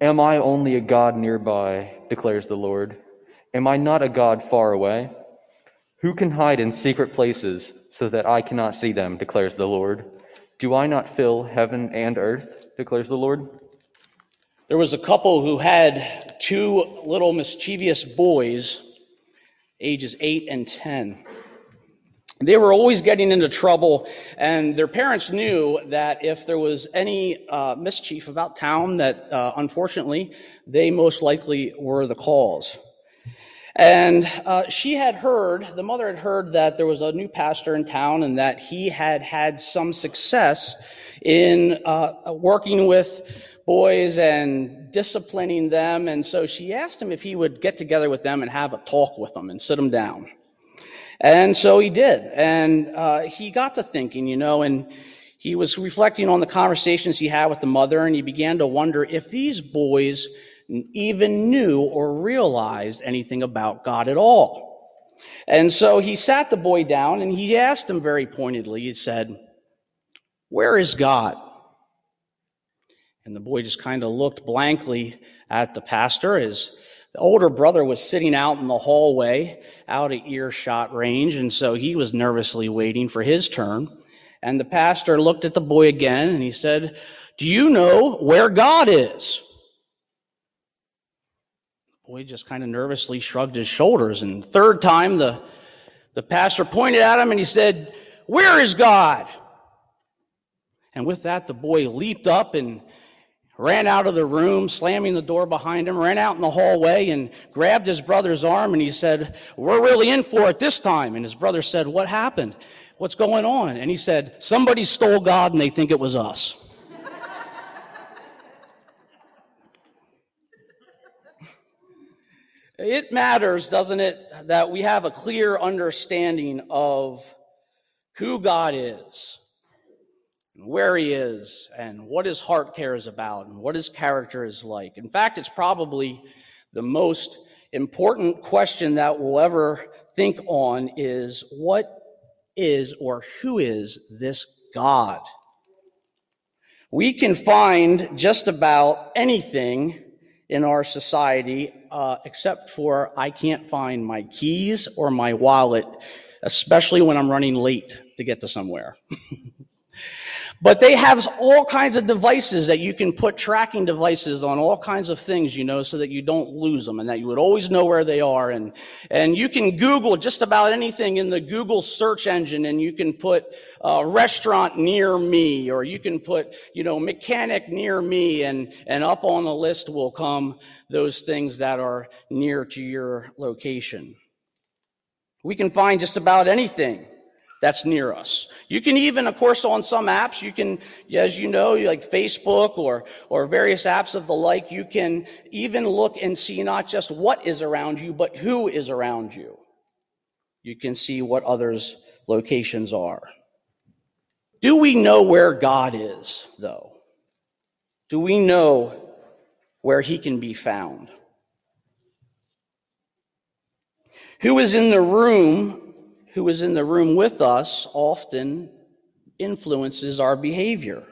Am I only a God nearby, declares the Lord? Am I not a God far away? Who can hide in secret places so that I cannot see them, declares the Lord? Do I not fill heaven and earth, declares the Lord? There was a couple who had two little mischievous boys, ages 8 and 10. They were always getting into trouble, and their parents knew that if there was any uh, mischief about town, that uh, unfortunately they most likely were the cause. And uh, she had heard, the mother had heard that there was a new pastor in town and that he had had some success in uh, working with boys and disciplining them. And so she asked him if he would get together with them and have a talk with them and sit them down. And so he did. And uh, he got to thinking, you know, and he was reflecting on the conversations he had with the mother, and he began to wonder if these boys even knew or realized anything about God at all. And so he sat the boy down and he asked him very pointedly, he said, Where is God? And the boy just kind of looked blankly at the pastor. His older brother was sitting out in the hallway, out of earshot range, and so he was nervously waiting for his turn. And the pastor looked at the boy again and he said, Do you know where God is? The boy just kind of nervously shrugged his shoulders. And third time, the, the pastor pointed at him and he said, Where is God? And with that, the boy leaped up and ran out of the room, slamming the door behind him, ran out in the hallway and grabbed his brother's arm and he said, we're really in for it this time. And his brother said, what happened? What's going on? And he said, somebody stole God and they think it was us. it matters, doesn't it, that we have a clear understanding of who God is where he is and what his heart cares about and what his character is like. In fact, it's probably the most important question that we'll ever think on is what is or who is this God? We can find just about anything in our society uh, except for I can't find my keys or my wallet, especially when I'm running late to get to somewhere. But they have all kinds of devices that you can put tracking devices on all kinds of things, you know, so that you don't lose them and that you would always know where they are. And, and you can Google just about anything in the Google search engine and you can put uh, restaurant near me or you can put, you know, mechanic near me and, and up on the list will come those things that are near to your location. We can find just about anything that's near us. You can even, of course, on some apps, you can, as you know, like Facebook or, or various apps of the like, you can even look and see not just what is around you, but who is around you. You can see what others' locations are. Do we know where God is, though? Do we know where he can be found? Who is in the room who is in the room with us often influences our behavior.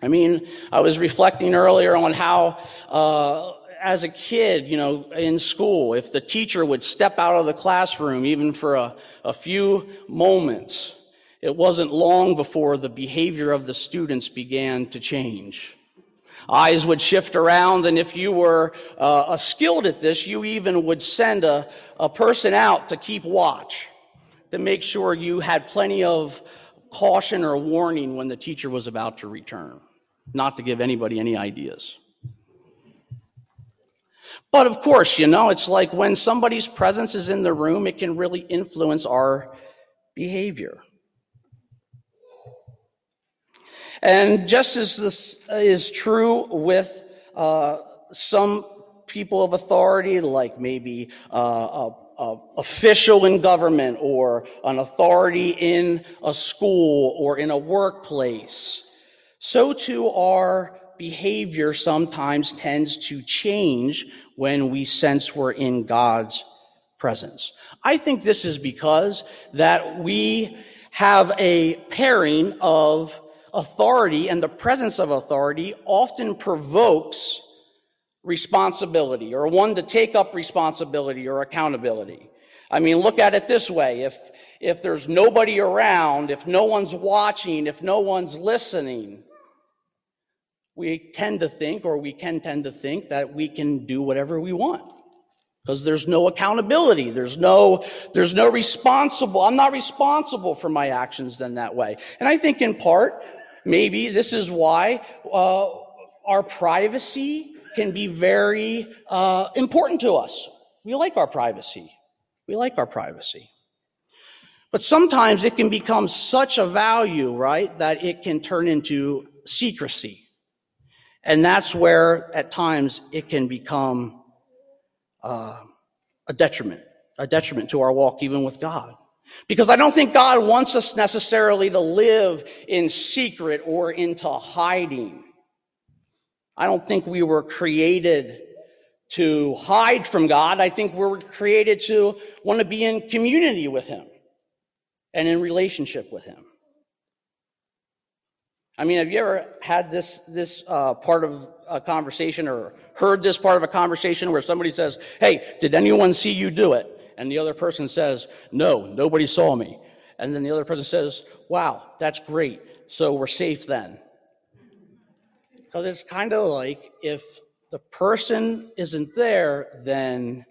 I mean, I was reflecting earlier on how, uh, as a kid, you know, in school, if the teacher would step out of the classroom even for a, a few moments, it wasn't long before the behavior of the students began to change. Eyes would shift around, and if you were uh, skilled at this, you even would send a, a person out to keep watch, to make sure you had plenty of caution or warning when the teacher was about to return, not to give anybody any ideas. But of course, you know, it's like when somebody's presence is in the room, it can really influence our behavior. And just as this is true with uh, some people of authority, like maybe uh, a, a official in government or an authority in a school or in a workplace, so too our behavior sometimes tends to change when we sense we're in God's presence. I think this is because that we have a pairing of authority and the presence of authority often provokes responsibility or one to take up responsibility or accountability. I mean, look at it this way. If, if there's nobody around, if no one's watching, if no one's listening, we tend to think, or we can tend to think that we can do whatever we want. Because there's no accountability. There's no, there's no responsible. I'm not responsible for my actions then that way. And I think in part, maybe this is why, uh, our privacy can be very, uh, important to us. We like our privacy. We like our privacy. But sometimes it can become such a value, right, that it can turn into secrecy. And that's where, at times, it can become uh, a detriment, a detriment to our walk even with God. Because I don't think God wants us necessarily to live in secret or into hiding. I don't think we were created to hide from God. I think we're created to want to be in community with Him and in relationship with Him. I mean, have you ever had this, this uh, part of a conversation or heard this part of a conversation where somebody says, Hey, did anyone see you do it? And the other person says, No, nobody saw me. And then the other person says, Wow, that's great. So we're safe then. Because it's kind of like if the person isn't there, then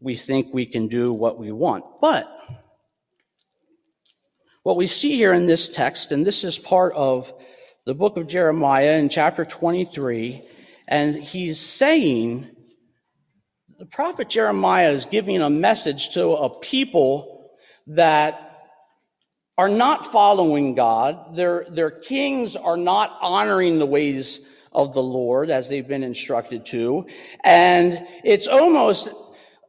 we think we can do what we want. But what we see here in this text, and this is part of the book of Jeremiah in chapter 23, and he's saying, prophet Jeremiah is giving a message to a people that are not following God. Their, their kings are not honoring the ways of the Lord as they've been instructed to. And it's almost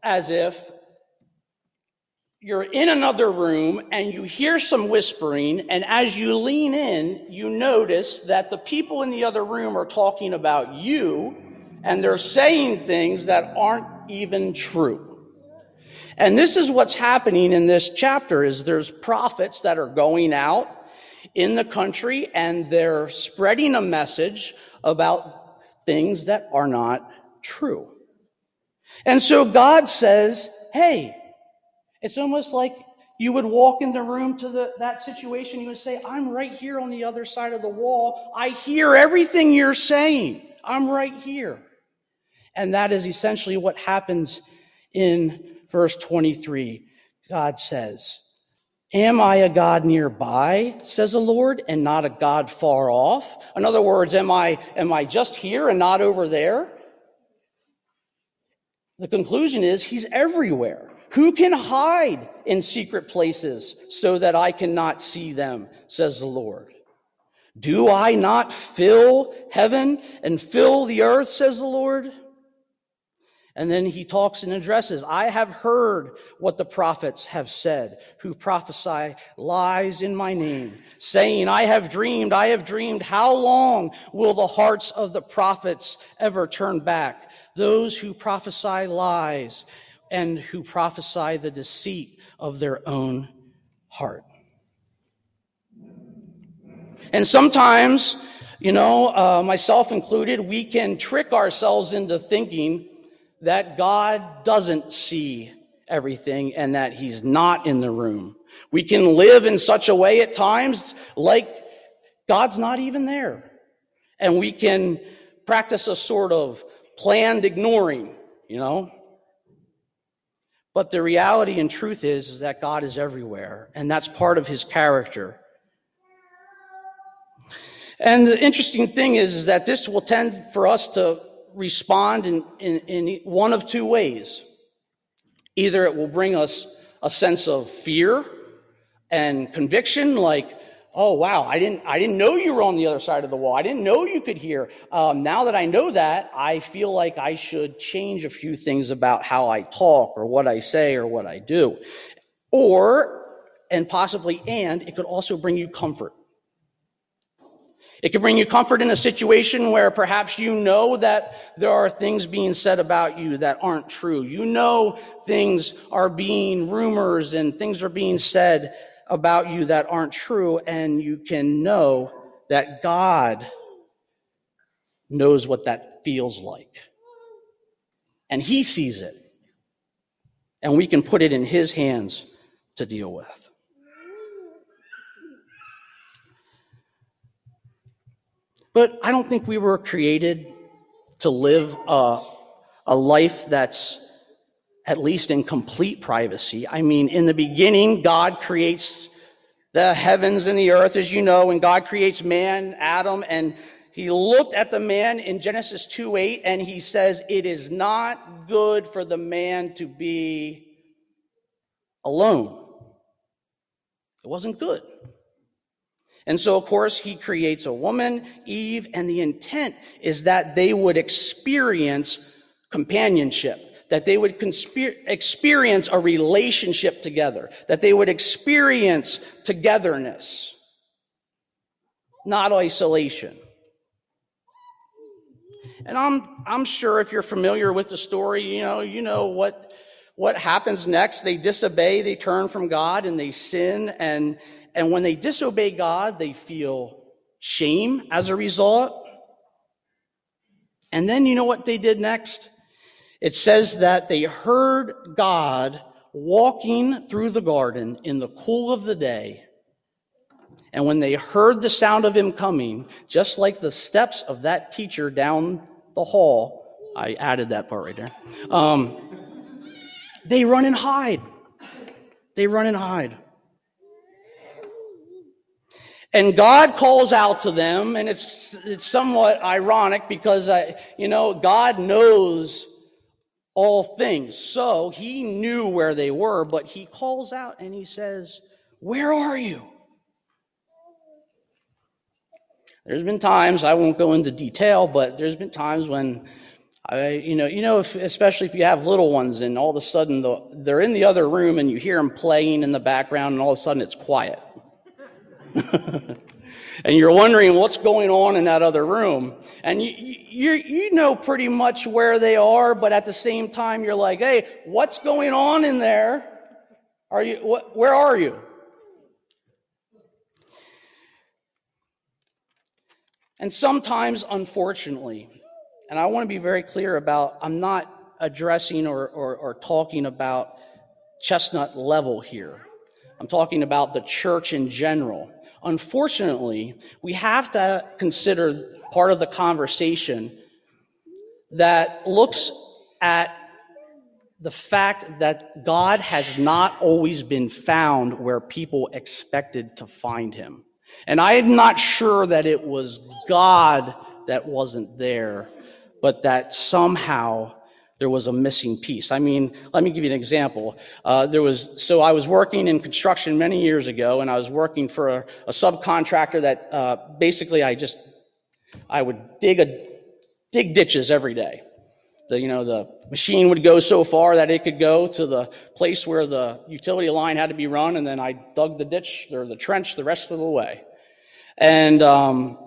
as if you're in another room and you hear some whispering, and as you lean in, you notice that the people in the other room are talking about you, and they're saying things that aren't even true. And this is what's happening in this chapter is there's prophets that are going out in the country and they're spreading a message about things that are not true. And so God says, Hey, it's almost like you would walk in the room to the, that situation. You would say, I'm right here on the other side of the wall. I hear everything you're saying. I'm right here. And that is essentially what happens in verse 23. God says, Am I a God nearby, says the Lord, and not a God far off? In other words, am I, am I just here and not over there? The conclusion is he's everywhere. Who can hide in secret places so that I cannot see them, says the Lord. Do I not fill heaven and fill the earth, says the Lord? And then he talks and addresses, I have heard what the prophets have said, who prophesy lies in my name, saying, I have dreamed, I have dreamed. How long will the hearts of the prophets ever turn back? Those who prophesy lies and who prophesy the deceit of their own heart. And sometimes, you know, uh, myself included, we can trick ourselves into thinking that God doesn't see everything and that he's not in the room. We can live in such a way at times like God's not even there. And we can practice a sort of planned ignoring, you know? But the reality and truth is, is that God is everywhere, and that's part of his character. And the interesting thing is, is that this will tend for us to respond in, in, in one of two ways. Either it will bring us a sense of fear and conviction, like, oh wow, I didn't, I didn't know you were on the other side of the wall. I didn't know you could hear. Um, now that I know that, I feel like I should change a few things about how I talk or what I say or what I do. Or, and possibly, and it could also bring you comfort. It can bring you comfort in a situation where perhaps you know that there are things being said about you that aren't true. You know things are being rumors and things are being said about you that aren't true, and you can know that God knows what that feels like. And He sees it. And we can put it in His hands to deal with. But I don't think we were created to live a, a life that's at least in complete privacy. I mean, in the beginning, God creates the heavens and the earth, as you know, and God creates man, Adam, and he looked at the man in Genesis 2 8, and he says, It is not good for the man to be alone. It wasn't good. And so, of course, he creates a woman, Eve, and the intent is that they would experience companionship, that they would experience a relationship together, that they would experience togetherness, not isolation. And I'm, I'm sure if you're familiar with the story, you know, you know what, what happens next. They disobey, they turn from God and they sin. And, and when they disobey God, they feel shame as a result. And then you know what they did next? It says that they heard God walking through the garden in the cool of the day. And when they heard the sound of him coming, just like the steps of that teacher down the hall, I added that part right there. Um, they run and hide. They run and hide. And God calls out to them, and it's, it's somewhat ironic because I, you know, God knows all things. So he knew where they were, but he calls out and he says, Where are you? There's been times, I won't go into detail, but there's been times when I, you know, you know, if, especially if you have little ones and all of a sudden the, they're in the other room and you hear them playing in the background and all of a sudden it's quiet. and you're wondering what's going on in that other room. And you, you, you know pretty much where they are, but at the same time, you're like, hey, what's going on in there? Are you, what, where are you? And sometimes, unfortunately, and I want to be very clear about, I'm not addressing or, or, or talking about chestnut level here. I'm talking about the church in general. Unfortunately, we have to consider part of the conversation that looks at the fact that God has not always been found where people expected to find him. And I'm not sure that it was God that wasn't there, but that somehow there was a missing piece. I mean, let me give you an example. Uh, there was, so I was working in construction many years ago, and I was working for a, a subcontractor that uh, basically I just, I would dig a, dig ditches every day. The, you know, the machine would go so far that it could go to the place where the utility line had to be run, and then I dug the ditch or the trench the rest of the way. And um,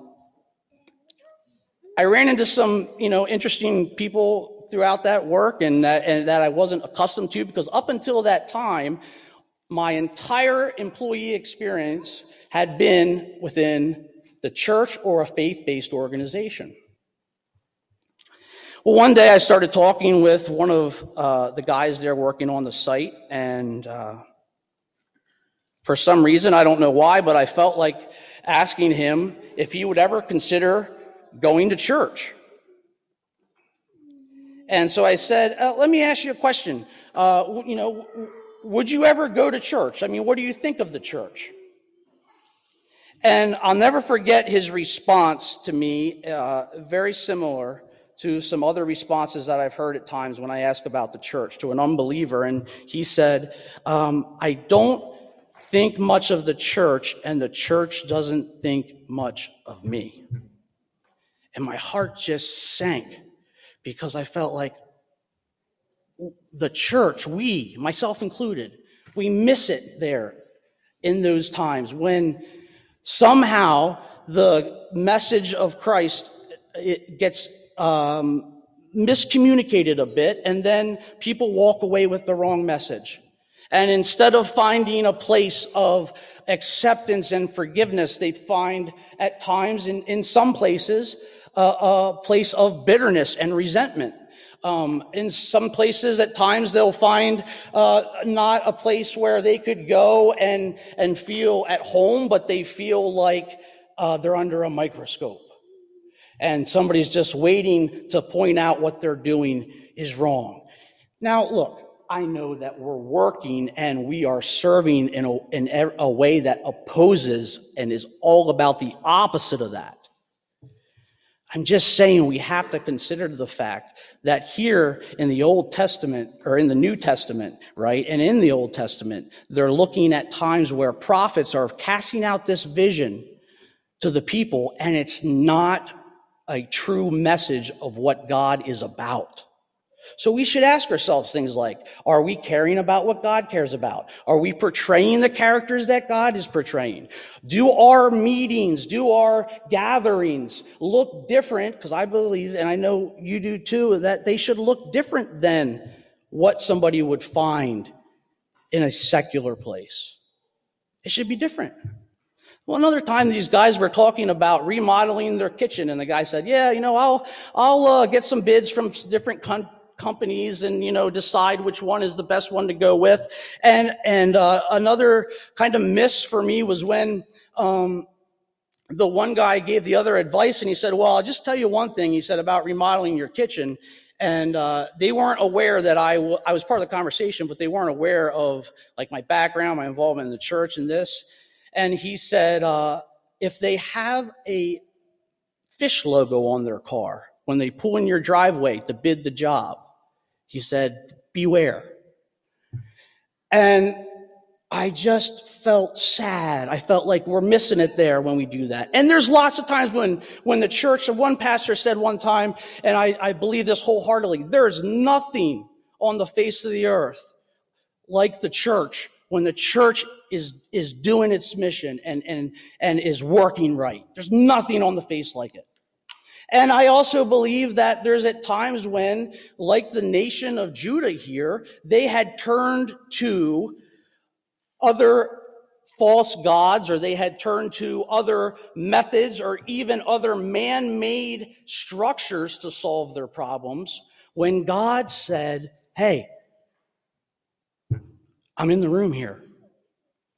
I ran into some, you know, interesting people throughout that work and that, and that I wasn't accustomed to because up until that time, my entire employee experience had been within the church or a faith-based organization. Well, one day I started talking with one of uh, the guys there working on the site, and uh, for some reason, I don't know why, but I felt like asking him if he would ever consider going to church. And so I said, uh, let me ask you a question. Uh, you know, would you ever go to church? I mean, what do you think of the church? And I'll never forget his response to me, uh, very similar to some other responses that I've heard at times when I ask about the church to an unbeliever. And he said, um, I don't think much of the church, and the church doesn't think much of me. And my heart just sank because I felt like the church, we, myself included, we miss it there in those times when somehow the message of Christ it gets um, miscommunicated a bit, and then people walk away with the wrong message. And instead of finding a place of acceptance and forgiveness, they find at times in, in some places a, place of bitterness and resentment. Um, in some places, at times, they'll find uh, not a place where they could go and and feel at home, but they feel like uh, they're under a microscope, and somebody's just waiting to point out what they're doing is wrong. Now, look, I know that we're working and we are serving in a, in a way that opposes and is all about the opposite of that. I'm just saying we have to consider the fact that here in the Old Testament or in the New Testament, right? And in the Old Testament, they're looking at times where prophets are casting out this vision to the people and it's not a true message of what God is about. So we should ask ourselves things like, are we caring about what God cares about? Are we portraying the characters that God is portraying? Do our meetings, do our gatherings look different? Because I believe, and I know you do too, that they should look different than what somebody would find in a secular place. It should be different. Well, another time these guys were talking about remodeling their kitchen, and the guy said, "Yeah, you know, I'll I'll uh, get some bids from different con- companies and you know decide which one is the best one to go with. And and uh, another kind of miss for me was when um, the one guy gave the other advice and he said well i'll just tell you one thing he said about remodeling your kitchen. And uh, they weren't aware that I, w- I was part of the conversation but they weren't aware of like my background my involvement in the church and this. And he said uh, if they have a fish logo on their car when they pull in your driveway to bid the job he said, beware. And I just felt sad. I felt like we're missing it there when we do that. And there's lots of times when, when the church, one pastor said one time, and I, I believe this wholeheartedly, there's nothing on the face of the earth like the church when the church is, is doing its mission and, and, and is working right. There's nothing on the face like it. And I also believe that there's at times when, like the nation of Judah here, they had turned to other false gods or they had turned to other methods or even other man-made structures to solve their problems when God said, Hey, I'm in the room here.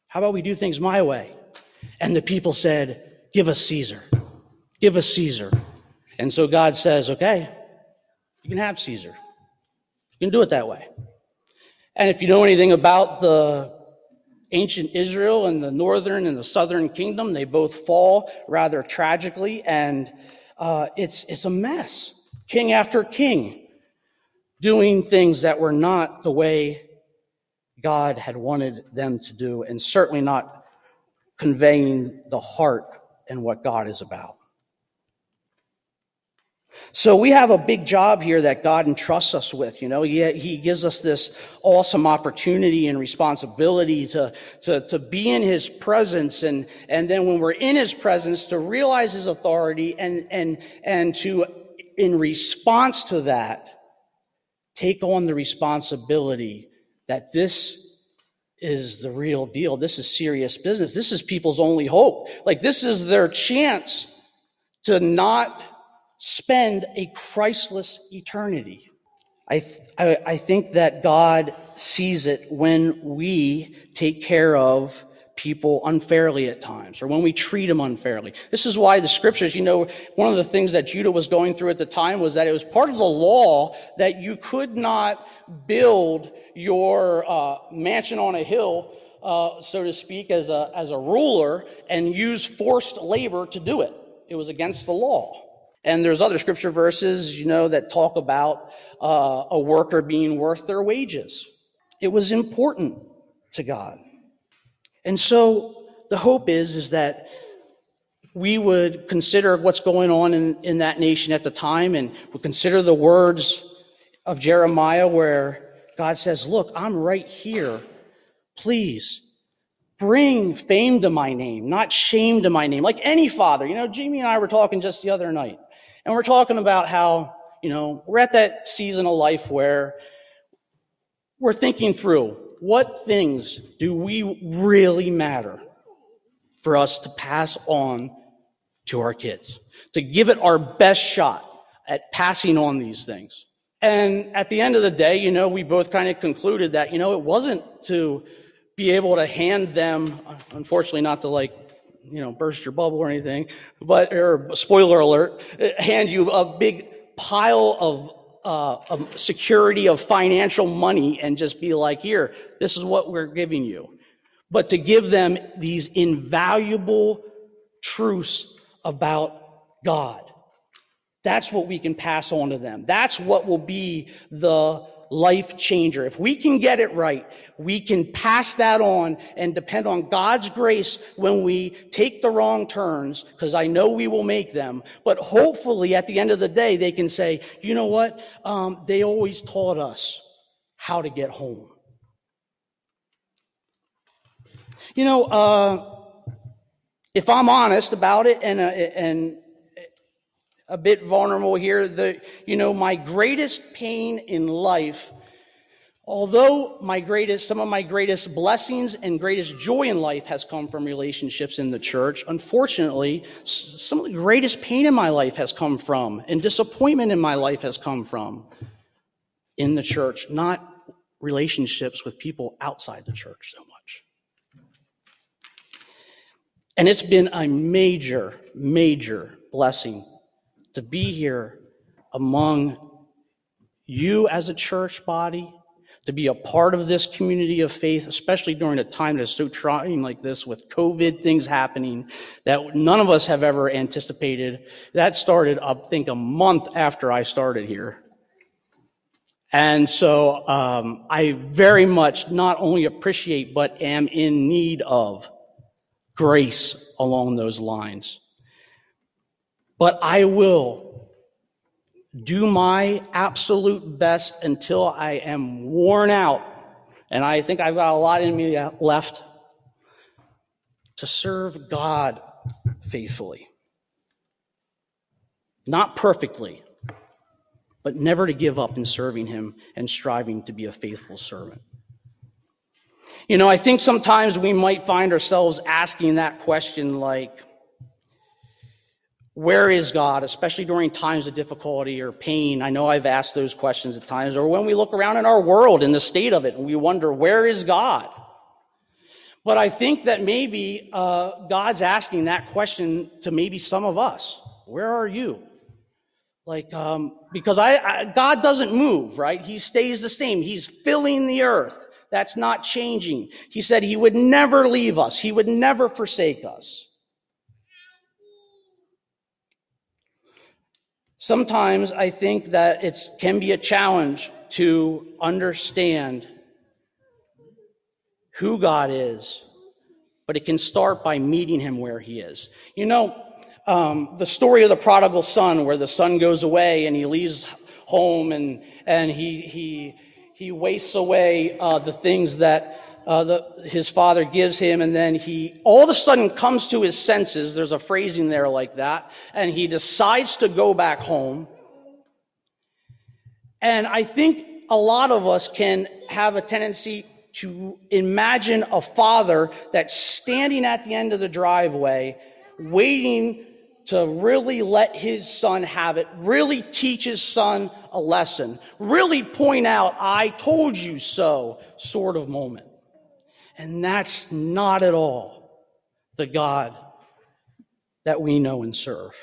How about we do things my way? And the people said, Give us Caesar. Give us Caesar. And so God says, okay, you can have Caesar. You can do it that way. And if you know anything about the ancient Israel and the northern and the southern kingdom, they both fall rather tragically, and uh, it's it's a mess. King after king doing things that were not the way God had wanted them to do, and certainly not conveying the heart and what God is about. So we have a big job here that God entrusts us with. You know, he, he gives us this awesome opportunity and responsibility to, to, to be in his presence. And, and then when we're in his presence, to realize his authority and, and, and to, in response to that, take on the responsibility that this is the real deal. This is serious business. This is people's only hope. Like this is their chance to not spend a Christless eternity. I, th- I, I think that God sees it when we take care of people unfairly at times or when we treat them unfairly. This is why the scriptures, you know, one of the things that Judah was going through at the time was that it was part of the law that you could not build your uh, mansion on a hill, uh, so to speak, as a, as a ruler and use forced labor to do it. It was against the law. And there's other scripture verses, you know, that talk about uh, a worker being worth their wages. It was important to God. And so the hope is, is that we would consider what's going on in, in that nation at the time and would consider the words of Jeremiah where God says, look, I'm right here. Please bring fame to my name, not shame to my name. Like any father, you know, Jamie and I were talking just the other night. And we're talking about how, you know, we're at that season of life where we're thinking through what things do we really matter for us to pass on to our kids, to give it our best shot at passing on these things. And at the end of the day, you know, we both kind of concluded that, you know, it wasn't to be able to hand them, unfortunately, not to like, you know, burst your bubble or anything, but, or spoiler alert, hand you a big pile of uh, security of financial money and just be like, here, this is what we're giving you. But to give them these invaluable truths about God. That's what we can pass on to them. That's what will be the life changer. If we can get it right, we can pass that on and depend on God's grace when we take the wrong turns, because I know we will make them. But hopefully at the end of the day, they can say, you know what? Um, they always taught us how to get home. You know, uh, if I'm honest about it and, uh, and a bit vulnerable here. The, you know, my greatest pain in life, although my greatest, some of my greatest blessings and greatest joy in life has come from relationships in the church. Unfortunately, some of the greatest pain in my life has come from and disappointment in my life has come from in the church, not relationships with people outside the church so much. And it's been a major, major blessing to be here among you as a church body, to be a part of this community of faith, especially during a time that's so trying like this with COVID things happening that none of us have ever anticipated. That started, I think, a month after I started here. And so um, I very much not only appreciate, but am in need of grace along those lines. But I will do my absolute best until I am worn out. And I think I've got a lot in me left to serve God faithfully. Not perfectly, but never to give up in serving Him and striving to be a faithful servant. You know, I think sometimes we might find ourselves asking that question like, where is God, especially during times of difficulty or pain? I know I've asked those questions at times, or when we look around in our world in the state of it and we wonder, where is God? But I think that maybe uh, God's asking that question to maybe some of us. Where are you? Like, um, because I, I, God doesn't move, right? He stays the same. He's filling the earth. That's not changing. He said he would never leave us. He would never forsake us. Sometimes I think that it can be a challenge to understand who God is, but it can start by meeting him where he is. You know, um, the story of the prodigal son, where the son goes away and he leaves home and, and he, he, he wastes away uh, the things that uh, the, his father gives him, and then he all of a sudden comes to his senses. There's a phrasing there like that, and he decides to go back home. And I think a lot of us can have a tendency to imagine a father that's standing at the end of the driveway, waiting to really let his son have it, really teach his son a lesson, really point out, I told you so sort of moment. And that's not at all the God that we know and serve.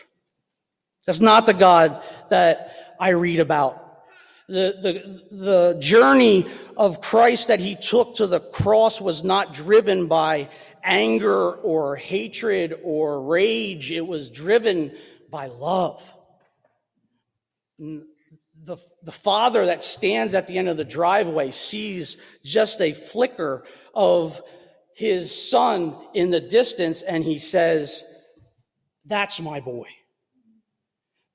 That's not the God that I read about. The, the, the journey of Christ that he took to the cross was not driven by anger or hatred or rage. It was driven by love. The, the father that stands at the end of the driveway sees just a flicker of his son in the distance and he says, That's my boy.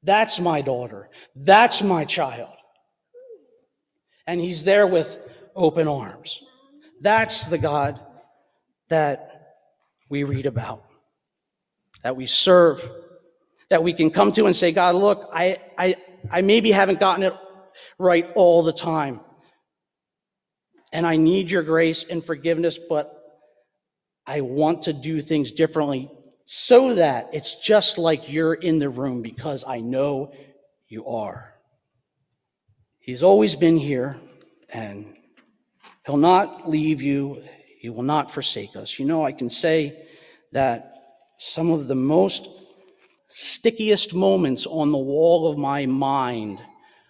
That's my daughter. That's my child. And he's there with open arms. That's the God that we read about, that we serve, that we can come to and say, God, look, I, I, I maybe haven't gotten it right all the time. And I need your grace and forgiveness, but I want to do things differently so that it's just like you're in the room because I know you are. He's always been here and he'll not leave you. He will not forsake us. You know, I can say that some of the most stickiest moments on the wall of my mind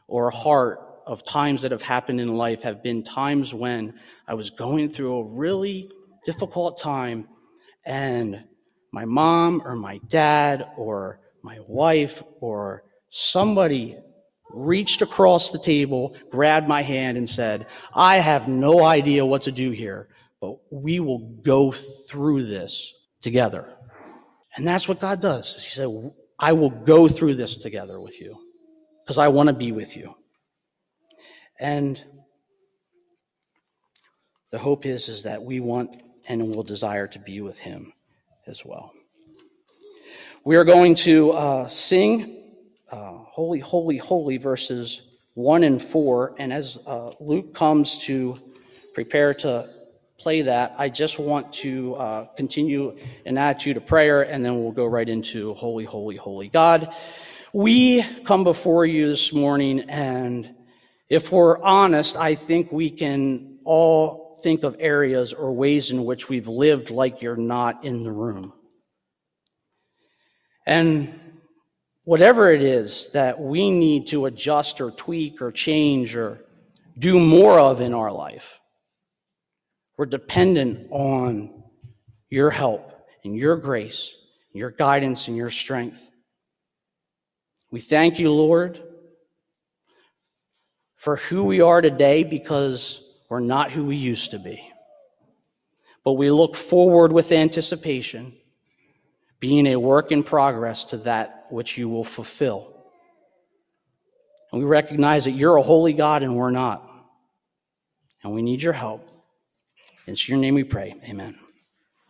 or heart of times that have happened in life have been times when I was going through a really difficult time and my mom or my dad or my wife or somebody reached across the table, grabbed my hand and said, I have no idea what to do here, but we will go through this together. And that's what God does. He said, I will go through this together with you because I want to be with you. And the hope is, is that we want and will desire to be with him as well. We are going to uh, sing uh, Holy, Holy, Holy verses 1 and 4. And as uh, Luke comes to prepare to play that, I just want to uh, continue an attitude of prayer, and then we'll go right into Holy, Holy, Holy God. We come before you this morning, and if we're honest, I think we can all think of areas or ways in which we've lived like you're not in the room. And whatever it is that we need to adjust or tweak or change or do more of in our life, we're dependent on your help and your grace, your guidance and your strength. We thank you, Lord, for who we are today because we're not who we used to be. But we look forward with anticipation, being a work in progress to that which you will fulfill. And we recognize that you're a holy God and we're not. And we need your help. It's your name we pray. Amen.